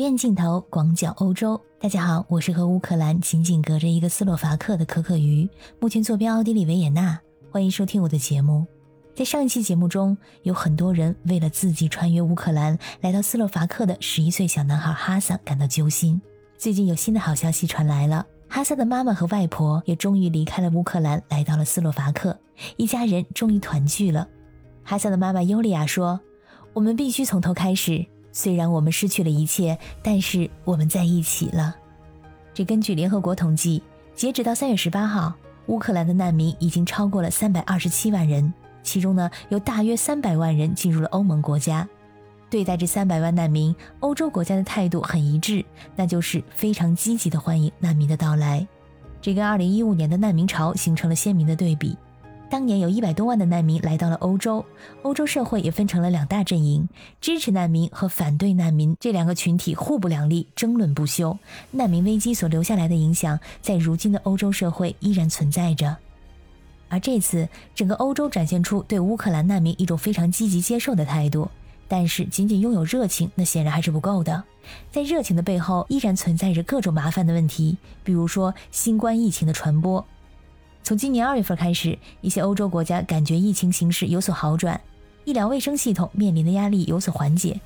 远镜头广角欧洲，大家好，我是和乌克兰仅仅隔着一个斯洛伐克的可可鱼，目前坐标奥地利维也纳。欢迎收听我的节目。在上一期节目中，有很多人为了自己穿越乌克兰来到斯洛伐克的十一岁小男孩哈萨感到揪心。最近有新的好消息传来了，哈萨的妈妈和外婆也终于离开了乌克兰，来到了斯洛伐克，一家人终于团聚了。哈萨的妈妈尤利亚说：“我们必须从头开始。虽然我们失去了一切，但是我们在一起了。”这根据联合国统计，截止到三月十八号，乌克兰的难民已经超过了三百二十七万人，其中呢有大约三百万人进入了欧盟国家。对待这三百万难民，欧洲国家的态度很一致，那就是非常积极的欢迎难民的到来。这跟二零一五年的难民潮形成了鲜明的对比。当年有一百多万的难民来到了欧洲，欧洲社会也分成了两大阵营，支持难民和反对难民这两个群体互不两立，争论不休。难民危机所留下来的影响，在如今的欧洲社会依然存在着。而这次，整个欧洲展现出对乌克兰难民一种非常积极接受的态度，但是仅仅拥有热情，那显然还是不够的。在热情的背后，依然存在着各种麻烦的问题，比如说新冠疫情的传播。从今年二月份开始，一些欧洲国家感觉疫情形势有所好转，医疗卫生系统面临的压力有所缓解，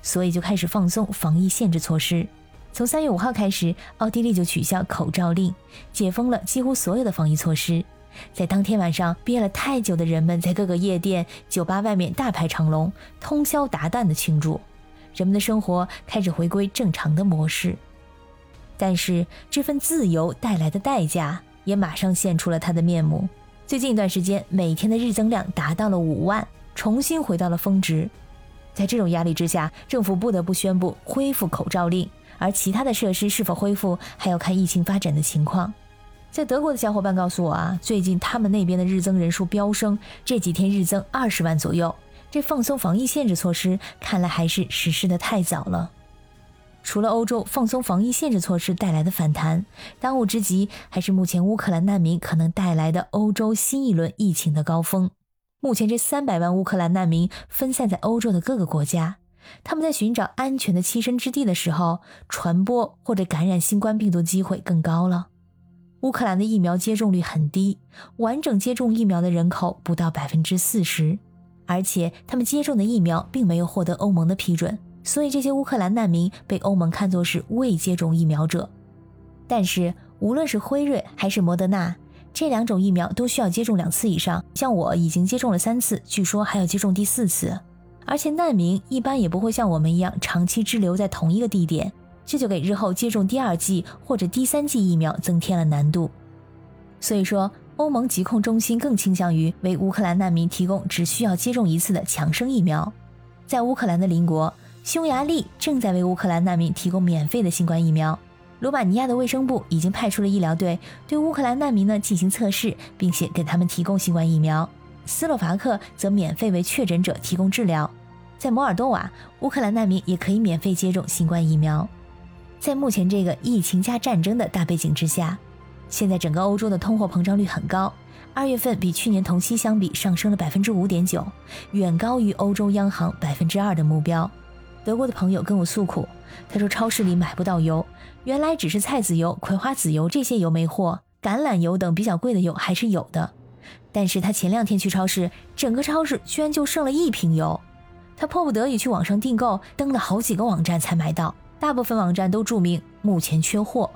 所以就开始放松防疫限制措施。从三月五号开始，奥地利就取消口罩令，解封了几乎所有的防疫措施。在当天晚上，憋了太久的人们在各个夜店、酒吧外面大排长龙，通宵达旦的庆祝，人们的生活开始回归正常的模式。但是，这份自由带来的代价。也马上现出了他的面目。最近一段时间，每天的日增量达到了五万，重新回到了峰值。在这种压力之下，政府不得不宣布恢复口罩令，而其他的设施是否恢复，还要看疫情发展的情况。在德国的小伙伴告诉我啊，最近他们那边的日增人数飙升，这几天日增二十万左右。这放松防疫限制措施，看来还是实施的太早了。除了欧洲放松防疫限制措施带来的反弹，当务之急还是目前乌克兰难民可能带来的欧洲新一轮疫情的高峰。目前这三百万乌克兰难民分散在欧洲的各个国家，他们在寻找安全的栖身之地的时候，传播或者感染新冠病毒机会更高了。乌克兰的疫苗接种率很低，完整接种疫苗的人口不到百分之四十，而且他们接种的疫苗并没有获得欧盟的批准。所以这些乌克兰难民被欧盟看作是未接种疫苗者，但是无论是辉瑞还是莫德纳这两种疫苗都需要接种两次以上。像我已经接种了三次，据说还要接种第四次。而且难民一般也不会像我们一样长期滞留在同一个地点，这就给日后接种第二剂或者第三剂疫苗增添了难度。所以说，欧盟疾控中心更倾向于为乌克兰难民提供只需要接种一次的强生疫苗。在乌克兰的邻国。匈牙利正在为乌克兰难民提供免费的新冠疫苗。罗马尼亚的卫生部已经派出了医疗队对乌克兰难民呢进行测试，并且给他们提供新冠疫苗。斯洛伐克则免费为确诊者提供治疗。在摩尔多瓦，乌克兰难民也可以免费接种新冠疫苗。在目前这个疫情加战争的大背景之下，现在整个欧洲的通货膨胀率很高，二月份比去年同期相比上升了百分之五点九，远高于欧洲央行百分之二的目标。德国的朋友跟我诉苦，他说超市里买不到油，原来只是菜籽油、葵花籽油这些油没货，橄榄油等比较贵的油还是有的。但是他前两天去超市，整个超市居然就剩了一瓶油，他迫不得已去网上订购，登了好几个网站才买到，大部分网站都注明目前缺货。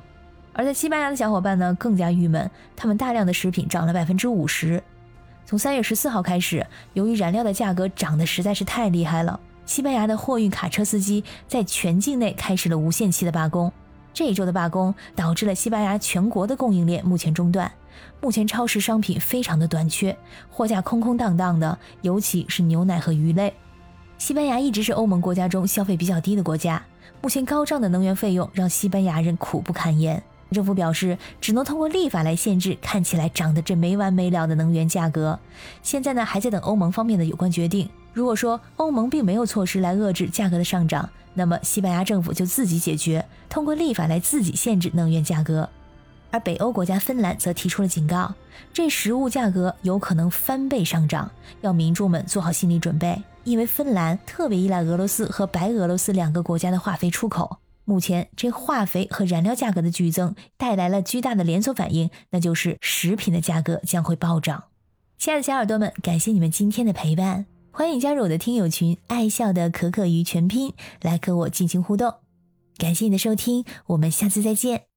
而在西班牙的小伙伴呢更加郁闷，他们大量的食品涨了百分之五十。从三月十四号开始，由于燃料的价格涨得实在是太厉害了。西班牙的货运卡车司机在全境内开始了无限期的罢工。这一周的罢工导致了西班牙全国的供应链目前中断，目前超市商品非常的短缺，货架空空荡荡的，尤其是牛奶和鱼类。西班牙一直是欧盟国家中消费比较低的国家，目前高涨的能源费用让西班牙人苦不堪言。政府表示，只能通过立法来限制看起来涨得这没完没了的能源价格。现在呢，还在等欧盟方面的有关决定。如果说欧盟并没有措施来遏制价格的上涨，那么西班牙政府就自己解决，通过立法来自己限制能源价格。而北欧国家芬兰则提出了警告，这食物价格有可能翻倍上涨，要民众们做好心理准备。因为芬兰特别依赖俄罗斯和白俄罗斯两个国家的化肥出口，目前这化肥和燃料价格的剧增带来了巨大的连锁反应，那就是食品的价格将会暴涨。亲爱的小耳朵们，感谢你们今天的陪伴，欢迎加入我的听友群“爱笑的可可鱼全拼”来和我进行互动。感谢你的收听，我们下次再见。